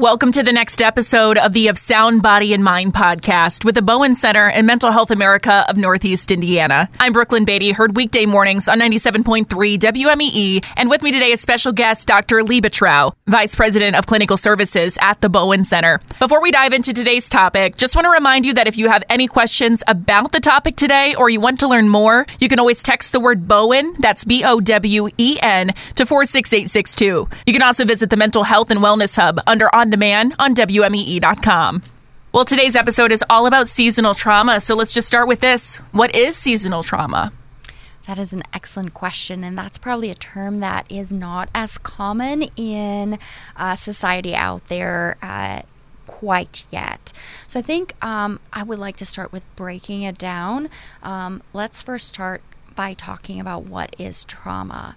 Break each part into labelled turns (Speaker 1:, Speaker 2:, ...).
Speaker 1: Welcome to the next episode of the Of Sound Body and Mind podcast with the Bowen Center and Mental Health America of Northeast Indiana. I'm Brooklyn Beatty, heard weekday mornings on 97.3 WMEE, and with me today is special guest Dr. Liebetrau, Vice President of Clinical Services at the Bowen Center. Before we dive into today's topic, just want to remind you that if you have any questions about the topic today or you want to learn more, you can always text the word Bowen, that's B O W E N, to 46862. You can also visit the Mental Health and Wellness Hub under demand on WMEE.com. Well, today's episode is all about seasonal trauma, so let's just start with this. What is seasonal trauma?
Speaker 2: That is an excellent question, and that's probably a term that is not as common in uh, society out there. Uh, quite yet. So I think um, I would like to start with breaking it down. Um, let's first start by talking about what is trauma.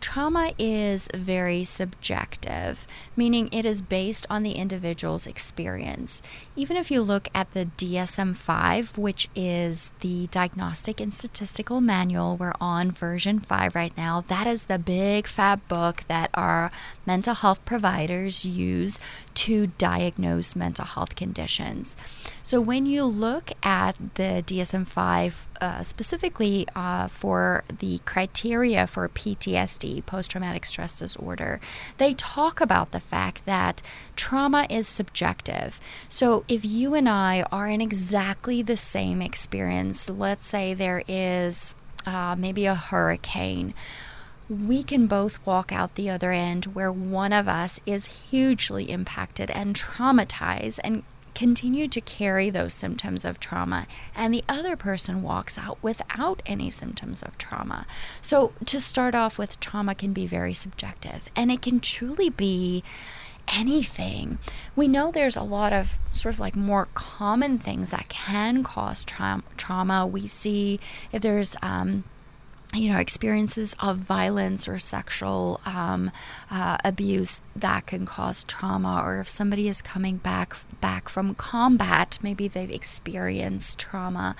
Speaker 2: Trauma is very subjective, meaning it is based on the individual's experience. Even if you look at the DSM 5, which is the Diagnostic and Statistical Manual, we're on version 5 right now. That is the big fat book that our mental health providers use to diagnose mental health conditions. So when you look at the DSM 5, uh, specifically uh, for the criteria for PTSD, post traumatic stress disorder, they talk about the fact that trauma is subjective. So if you and I are in exactly the same experience, let's say there is uh, maybe a hurricane we can both walk out the other end where one of us is hugely impacted and traumatized and continue to carry those symptoms of trauma, and the other person walks out without any symptoms of trauma. So, to start off with, trauma can be very subjective, and it can truly be anything. We know there's a lot of sort of like more common things that can cause tra- trauma. We see if there's um, you know experiences of violence or sexual um, uh, abuse that can cause trauma or if somebody is coming back back from combat maybe they've experienced trauma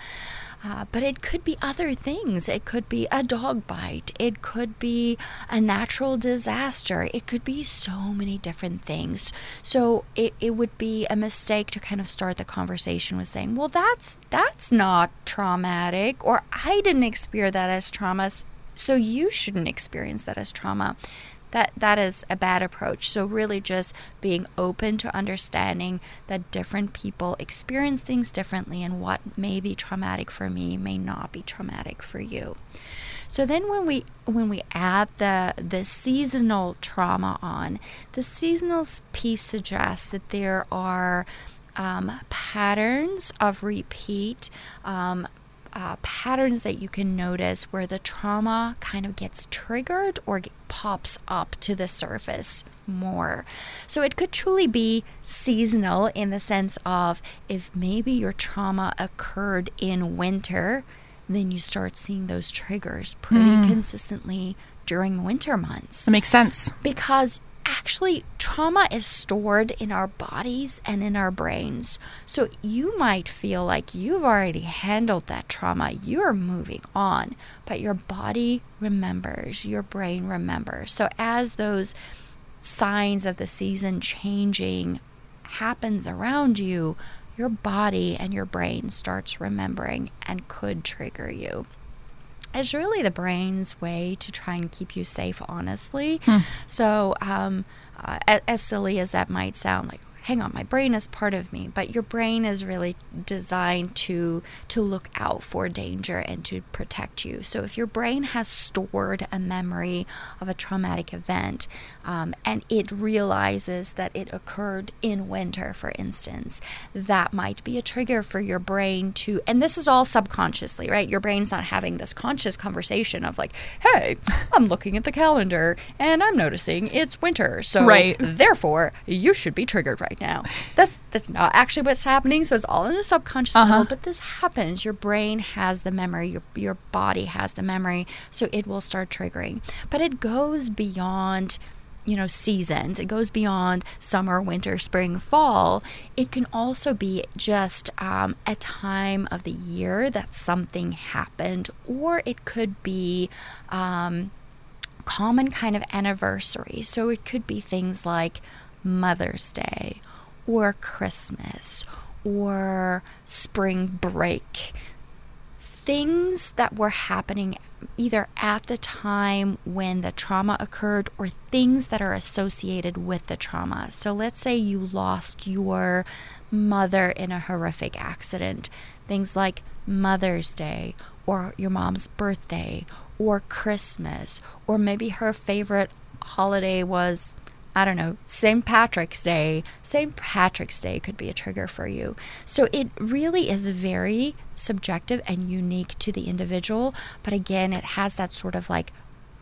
Speaker 2: uh, but it could be other things. It could be a dog bite. It could be a natural disaster. It could be so many different things. So it, it would be a mistake to kind of start the conversation with saying, well, that's that's not traumatic, or I didn't experience that as trauma, so you shouldn't experience that as trauma that that is a bad approach. So really just being open to understanding that different people experience things differently and what may be traumatic for me may not be traumatic for you. So then when we when we add the the seasonal trauma on the seasonal piece suggests that there are um, patterns of repeat um, uh, patterns that you can notice where the trauma kind of gets triggered or pops up to the surface more. So it could truly be seasonal in the sense of if maybe your trauma occurred in winter, then you start seeing those triggers pretty mm. consistently during winter months.
Speaker 1: That makes sense.
Speaker 2: Because actually trauma is stored in our bodies and in our brains. So you might feel like you've already handled that trauma, you're moving on, but your body remembers, your brain remembers. So as those signs of the season changing happens around you, your body and your brain starts remembering and could trigger you is really the brain's way to try and keep you safe, honestly. Hmm. So, um, uh, as, as silly as that might sound, like hang on, my brain is part of me, but your brain is really designed to to look out for danger and to protect you. So if your brain has stored a memory of a traumatic event um, and it realizes that it occurred in winter, for instance, that might be a trigger for your brain to, and this is all subconsciously, right? Your brain's not having this conscious conversation of like, hey, I'm looking at the calendar and I'm noticing it's winter, so right. therefore you should be triggered right right now. That's that's not actually what's happening. So it's all in the subconscious uh-huh. level, but this happens. Your brain has the memory, your your body has the memory, so it will start triggering. But it goes beyond you know seasons it goes beyond summer winter spring fall it can also be just um, a time of the year that something happened or it could be um, common kind of anniversary so it could be things like Mother's Day or Christmas or spring break. Things that were happening either at the time when the trauma occurred or things that are associated with the trauma. So let's say you lost your mother in a horrific accident. Things like Mother's Day or your mom's birthday or Christmas or maybe her favorite holiday was I don't know, St. Patrick's Day. St. Patrick's Day could be a trigger for you. So it really is very subjective and unique to the individual. But again, it has that sort of like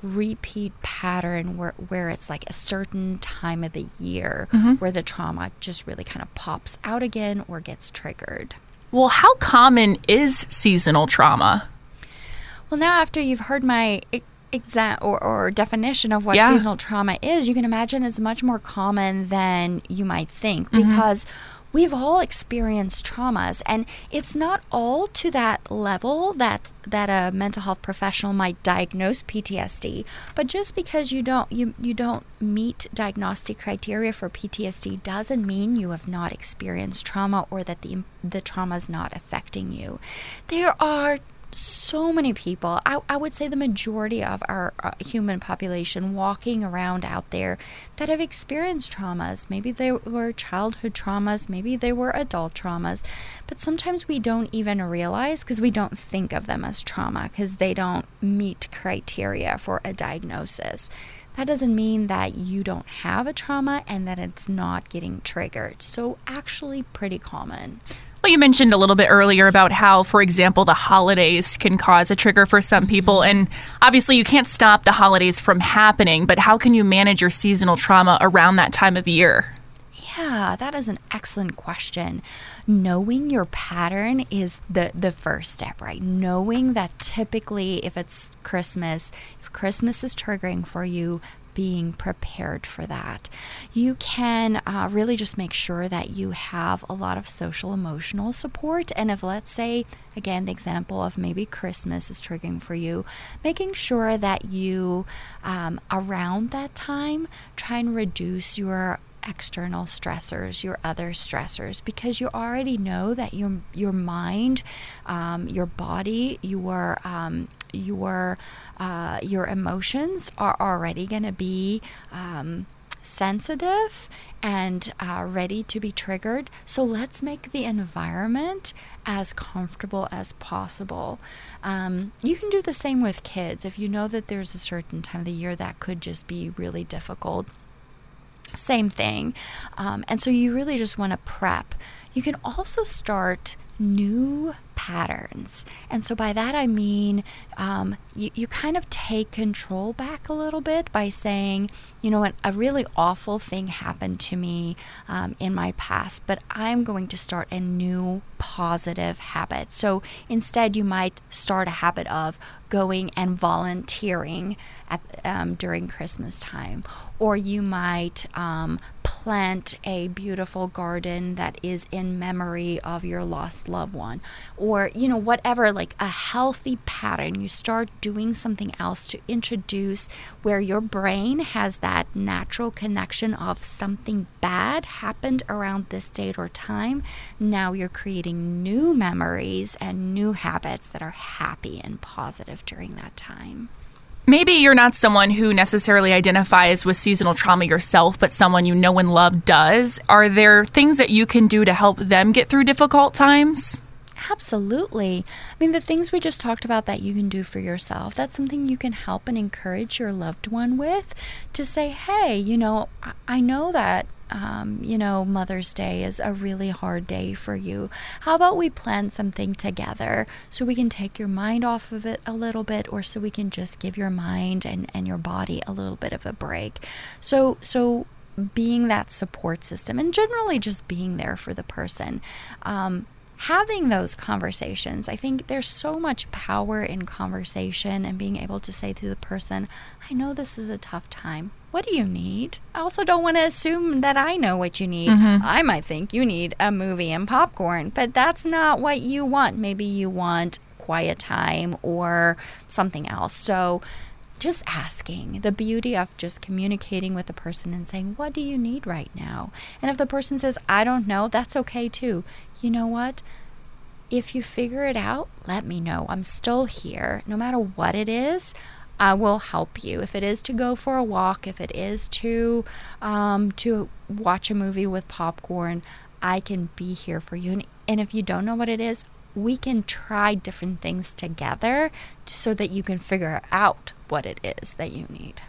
Speaker 2: repeat pattern where, where it's like a certain time of the year mm-hmm. where the trauma just really kind of pops out again or gets triggered.
Speaker 1: Well, how common is seasonal trauma?
Speaker 2: Well, now after you've heard my or, or definition of what yeah. seasonal trauma is, you can imagine it's much more common than you might think mm-hmm. because we've all experienced traumas and it's not all to that level that that a mental health professional might diagnose PTSD but just because you don't you you don't meet diagnostic criteria for PTSD doesn't mean you have not experienced trauma or that the the trauma is not affecting you there are so many people, I, I would say the majority of our uh, human population walking around out there that have experienced traumas. Maybe they were childhood traumas, maybe they were adult traumas, but sometimes we don't even realize because we don't think of them as trauma because they don't meet criteria for a diagnosis. That doesn't mean that you don't have a trauma and that it's not getting triggered. So, actually, pretty common.
Speaker 1: Well, you mentioned a little bit earlier about how, for example, the holidays can cause a trigger for some people. And obviously, you can't stop the holidays from happening, but how can you manage your seasonal trauma around that time of year?
Speaker 2: Yeah, that is an excellent question. Knowing your pattern is the the first step, right? Knowing that typically if it's Christmas, if Christmas is triggering for you, being prepared for that. You can uh, really just make sure that you have a lot of social emotional support. And if, let's say, again, the example of maybe Christmas is triggering for you, making sure that you, um, around that time, try and reduce your external stressors, your other stressors, because you already know that your your mind, um, your body, your um, your uh, your emotions are already going to be um, sensitive and uh, ready to be triggered. So let's make the environment as comfortable as possible. Um, you can do the same with kids. If you know that there's a certain time of the year that could just be really difficult, same thing. Um, and so you really just want to prep. You can also start new patterns. And so by that I mean um, you, you kind of take control back a little bit by saying, you know what, a really awful thing happened to me um, in my past, but I'm going to start a new positive habit. So instead, you might start a habit of going and volunteering at, um, during Christmas time, or you might um, plant a beautiful garden that is in memory of your lost loved one, or you know whatever, like a healthy pattern. You start doing something else to introduce where your brain has that natural connection of something bad happened around this date or time. Now you're creating new memories and new habits that are happy and positive during that time.
Speaker 1: Maybe you're not someone who necessarily identifies with seasonal trauma yourself, but someone you know and love does. Are there things that you can do to help them get through difficult times?
Speaker 2: Absolutely. I mean, the things we just talked about that you can do for yourself, that's something you can help and encourage your loved one with to say, hey, you know, I know that. Um, you know, Mother's Day is a really hard day for you. How about we plan something together so we can take your mind off of it a little bit, or so we can just give your mind and, and your body a little bit of a break. So, so being that support system and generally just being there for the person. Um, having those conversations. I think there's so much power in conversation and being able to say to the person, I know this is a tough time. What do you need? I also don't want to assume that I know what you need. Mm-hmm. I might think you need a movie and popcorn, but that's not what you want. Maybe you want quiet time or something else. So, just asking the beauty of just communicating with the person and saying what do you need right now? And if the person says i don't know that's okay too. You know what? If you figure it out let me know. I'm still here. No matter what it is I will help you. If it is to go for a walk, if it is to um, to watch a movie with popcorn, I can be here for you. And, and if you don't know what it is, we can try different things together so that you can figure out what it is that you need.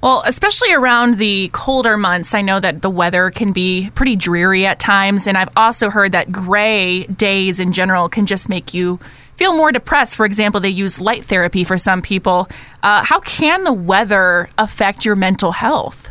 Speaker 1: Well, especially around the colder months, I know that the weather can be pretty dreary at times. And I've also heard that gray days in general can just make you feel more depressed. For example, they use light therapy for some people. Uh, how can the weather affect your mental health?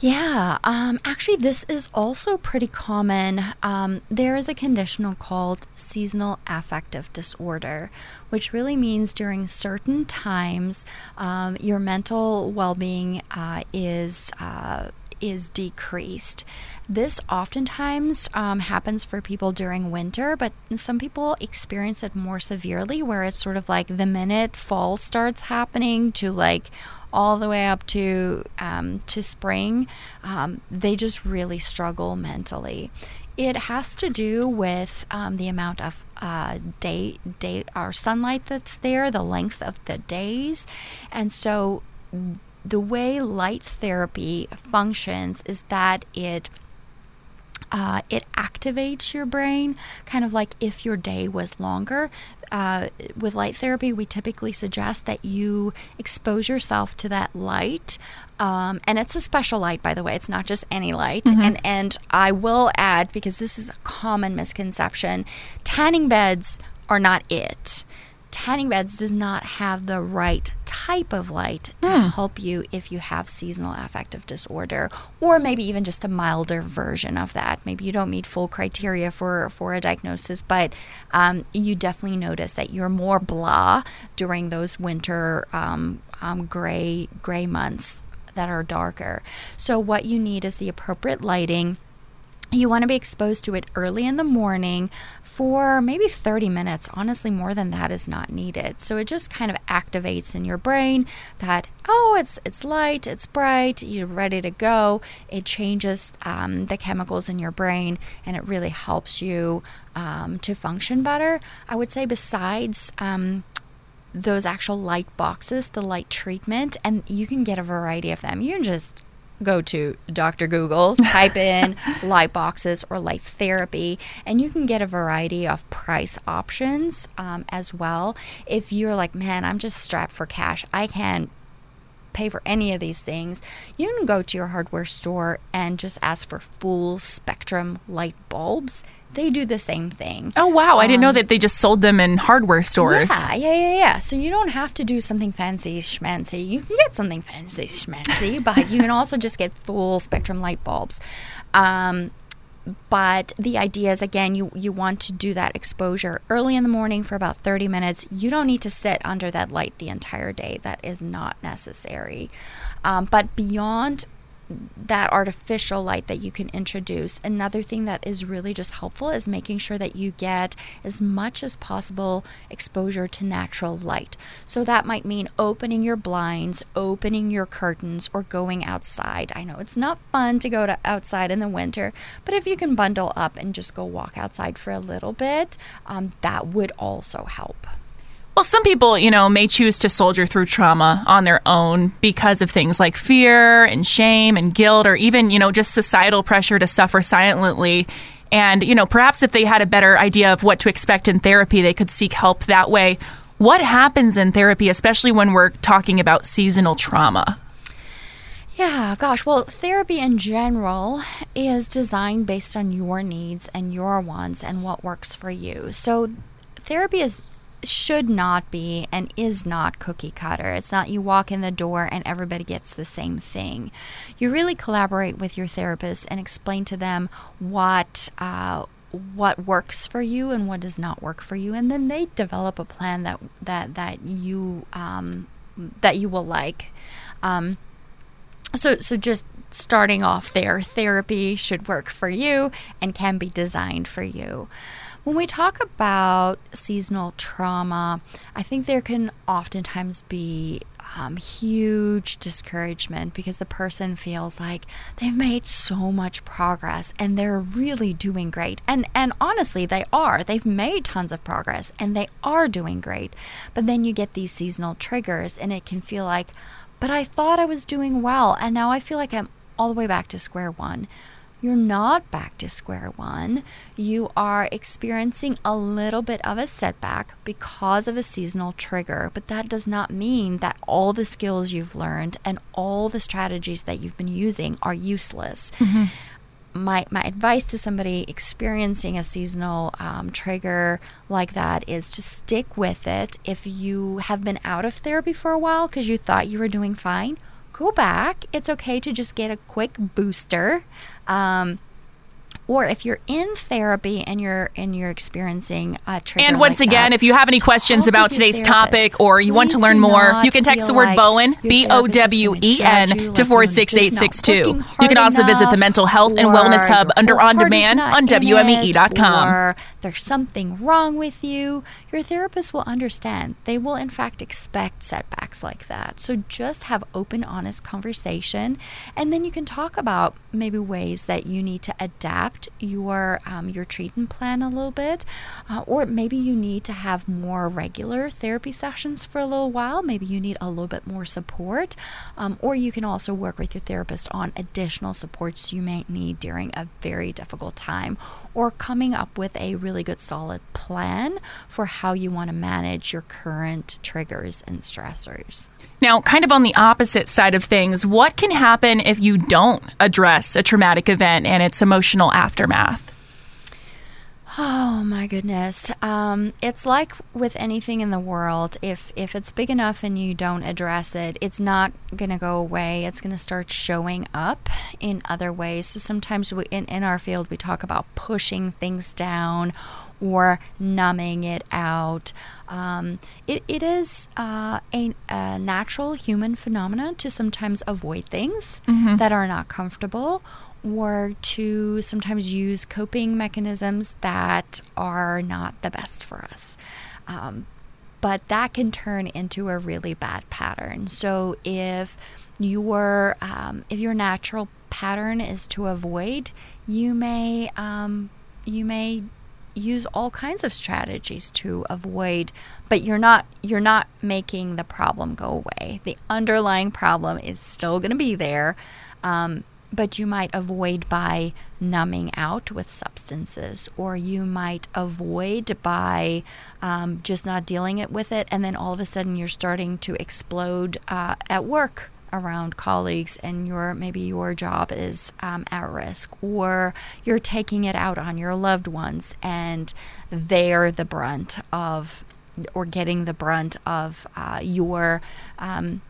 Speaker 2: Yeah, um, actually, this is also pretty common. Um, there is a condition called seasonal affective disorder, which really means during certain times um, your mental well being uh, is. Uh, is decreased. This oftentimes um, happens for people during winter, but some people experience it more severely, where it's sort of like the minute fall starts happening to like all the way up to um, to spring, um, they just really struggle mentally. It has to do with um, the amount of uh, day day or sunlight that's there, the length of the days, and so the way light therapy functions is that it uh, it activates your brain, kind of like if your day was longer. Uh, with light therapy, we typically suggest that you expose yourself to that light, um, and it's a special light, by the way. It's not just any light. Mm-hmm. And and I will add because this is a common misconception: tanning beds are not it tanning beds does not have the right type of light to mm. help you if you have seasonal affective disorder or maybe even just a milder version of that maybe you don't meet full criteria for for a diagnosis but um, you definitely notice that you're more blah during those winter um, um, gray gray months that are darker so what you need is the appropriate lighting you want to be exposed to it early in the morning for maybe 30 minutes. Honestly, more than that is not needed. So it just kind of activates in your brain that oh, it's it's light, it's bright, you're ready to go. It changes um, the chemicals in your brain, and it really helps you um, to function better. I would say besides. Um, those actual light boxes, the light treatment, and you can get a variety of them. You can just go to Dr. Google, type in light boxes or light therapy, and you can get a variety of price options um, as well. If you're like, man, I'm just strapped for cash, I can't pay for any of these things, you can go to your hardware store and just ask for full spectrum light bulbs they do the same thing.
Speaker 1: Oh wow! Um, I didn't know um, that they just sold them in hardware stores.
Speaker 2: Yeah, yeah, yeah, yeah. So you don't have to do something fancy schmancy. You can get something fancy schmancy, but you can also just get full spectrum light bulbs. Um, but the idea is again you you want to do that exposure early in the morning for about 30 minutes you don't need to sit under that light the entire day that is not necessary um, but beyond that artificial light that you can introduce. Another thing that is really just helpful is making sure that you get as much as possible exposure to natural light. So that might mean opening your blinds, opening your curtains, or going outside. I know it's not fun to go to outside in the winter, but if you can bundle up and just go walk outside for a little bit, um, that would also help.
Speaker 1: Well, some people, you know, may choose to soldier through trauma on their own because of things like fear and shame and guilt, or even, you know, just societal pressure to suffer silently. And, you know, perhaps if they had a better idea of what to expect in therapy, they could seek help that way. What happens in therapy, especially when we're talking about seasonal trauma?
Speaker 2: Yeah, gosh. Well, therapy in general is designed based on your needs and your wants and what works for you. So, therapy is should not be and is not cookie cutter. It's not you walk in the door and everybody gets the same thing. You really collaborate with your therapist and explain to them what uh, what works for you and what does not work for you, and then they develop a plan that that that you um, that you will like. Um, so so just starting off there, therapy should work for you and can be designed for you. When we talk about seasonal trauma, I think there can oftentimes be um, huge discouragement because the person feels like they've made so much progress and they're really doing great. And and honestly, they are. They've made tons of progress and they are doing great. But then you get these seasonal triggers and it can feel like, but I thought I was doing well and now I feel like I'm all the way back to square one you're not back to square one. You are experiencing a little bit of a setback because of a seasonal trigger, but that does not mean that all the skills you've learned and all the strategies that you've been using are useless. Mm-hmm. My, my advice to somebody experiencing a seasonal um, trigger like that is to stick with it. If you have been out of therapy for a while because you thought you were doing fine, go back. It's okay to just get a quick booster. Um, or if you're in therapy and you're and you're experiencing a trigger
Speaker 1: and once
Speaker 2: like
Speaker 1: again
Speaker 2: that,
Speaker 1: if you have any questions about today's topic or you want to learn more you can text the word like bowen b-o-w-e-n to 46862 you can also visit the mental health and wellness hub under on demand on WMEE.com
Speaker 2: or there's something wrong with you your therapist will understand. They will in fact expect setbacks like that. So just have open honest conversation and then you can talk about maybe ways that you need to adapt adapt your um, your treatment plan a little bit, uh, or maybe you need to have more regular therapy sessions for a little while. Maybe you need a little bit more support, um, or you can also work with your therapist on additional supports you may need during a very difficult time, or coming up with a really good solid plan for how you want to manage your current triggers and stressors.
Speaker 1: Now, kind of on the opposite side of things, what can happen if you don't address a traumatic event and its emotional aftermath?
Speaker 2: Oh my goodness. Um, it's like with anything in the world. If if it's big enough and you don't address it, it's not gonna go away. It's gonna start showing up in other ways. So sometimes we, in in our field we talk about pushing things down or numbing it out. Um, it, it is uh, a, a, natural human phenomenon to sometimes avoid things mm-hmm. that are not comfortable or to sometimes use coping mechanisms that are not the best for us. Um, but that can turn into a really bad pattern. So if your um, if your natural pattern is to avoid, you may um, you may use all kinds of strategies to avoid but you're not you're not making the problem go away the underlying problem is still going to be there um, but you might avoid by numbing out with substances, or you might avoid by um, just not dealing it with it, and then all of a sudden you're starting to explode uh, at work around colleagues and your maybe your job is um, at risk or you're taking it out on your loved ones and they're the brunt of or getting the brunt of uh, your um,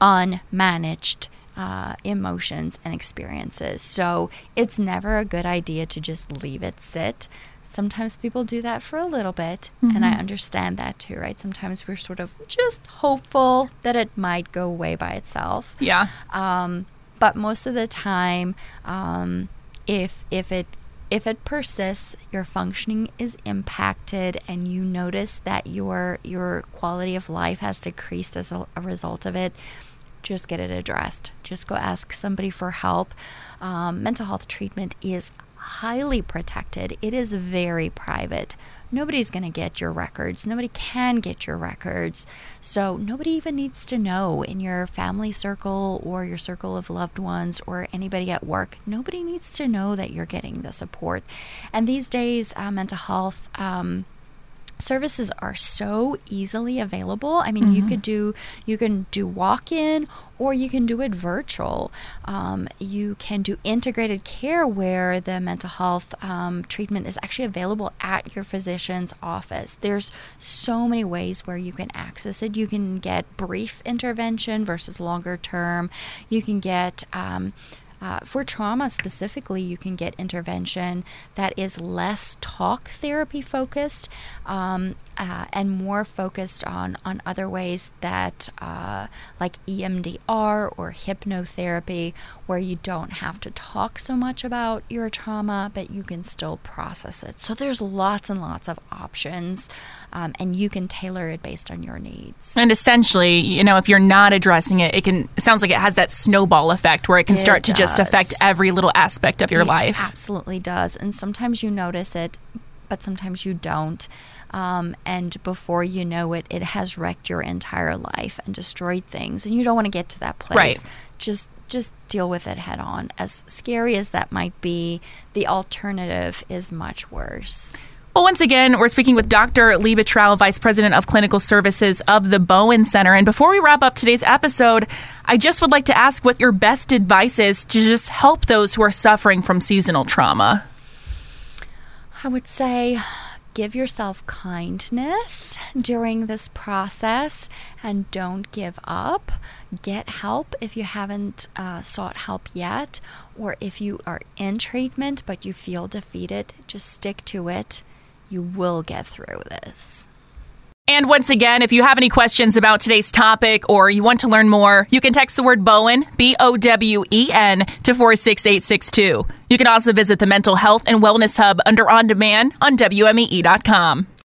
Speaker 2: unmanaged uh, emotions and experiences. So it's never a good idea to just leave it sit. Sometimes people do that for a little bit, mm-hmm. and I mm-hmm. understand that too, right? Sometimes we're sort of just hopeful that it might go away by itself.
Speaker 1: Yeah.
Speaker 2: Um, but most of the time, um, if if it if it persists, your functioning is impacted, and you notice that your your quality of life has decreased as a, a result of it just get it addressed. Just go ask somebody for help. Um, mental health treatment is highly protected, it is very private. Nobody's going to get your records. Nobody can get your records. So, nobody even needs to know in your family circle or your circle of loved ones or anybody at work. Nobody needs to know that you're getting the support. And these days, uh, mental health. Um, services are so easily available. I mean, mm-hmm. you could do you can do walk in or you can do it virtual. Um, you can do integrated care where the mental health um, treatment is actually available at your physician's office. There's so many ways where you can access it. You can get brief intervention versus longer term. You can get um, Uh, for trauma specifically, you can get intervention that is less talk therapy focused um, uh, and more focused on, on other ways that, uh, like EMDR or hypnotherapy, where you don't have to talk so much about your trauma, but you can still process it. So there's lots and lots of options, um, and you can tailor it based on your needs.
Speaker 1: And essentially, you know, if you're not addressing it, it can. It sounds like it has that snowball effect where it can
Speaker 2: It
Speaker 1: start to just
Speaker 2: does.
Speaker 1: affect every little aspect of your
Speaker 2: It
Speaker 1: life.
Speaker 2: Absolutely does. And sometimes you notice it, but sometimes you don't. Um, and before you know it, it has wrecked your entire life and destroyed things. And you don't want to get to that place.
Speaker 1: Right.
Speaker 2: Just just deal with it head on. As scary as that might be, the alternative is much worse.
Speaker 1: Well, once again, we're speaking with Dr. Liebetrau, Vice President of Clinical Services of the Bowen Center. And before we wrap up today's episode, I just would like to ask what your best advice is to just help those who are suffering from seasonal trauma.
Speaker 2: I would say give yourself kindness during this process and don't give up. Get help if you haven't uh, sought help yet, or if you are in treatment but you feel defeated, just stick to it. You will get through this.
Speaker 1: And once again, if you have any questions about today's topic or you want to learn more, you can text the word Bowen, B O W E N, to 46862. You can also visit the Mental Health and Wellness Hub under On Demand on WMEE.com.